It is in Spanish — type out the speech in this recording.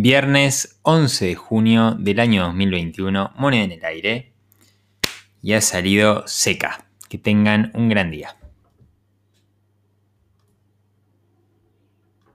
Viernes 11 de junio del año 2021, moneda en el aire. Y ha salido seca. Que tengan un gran día.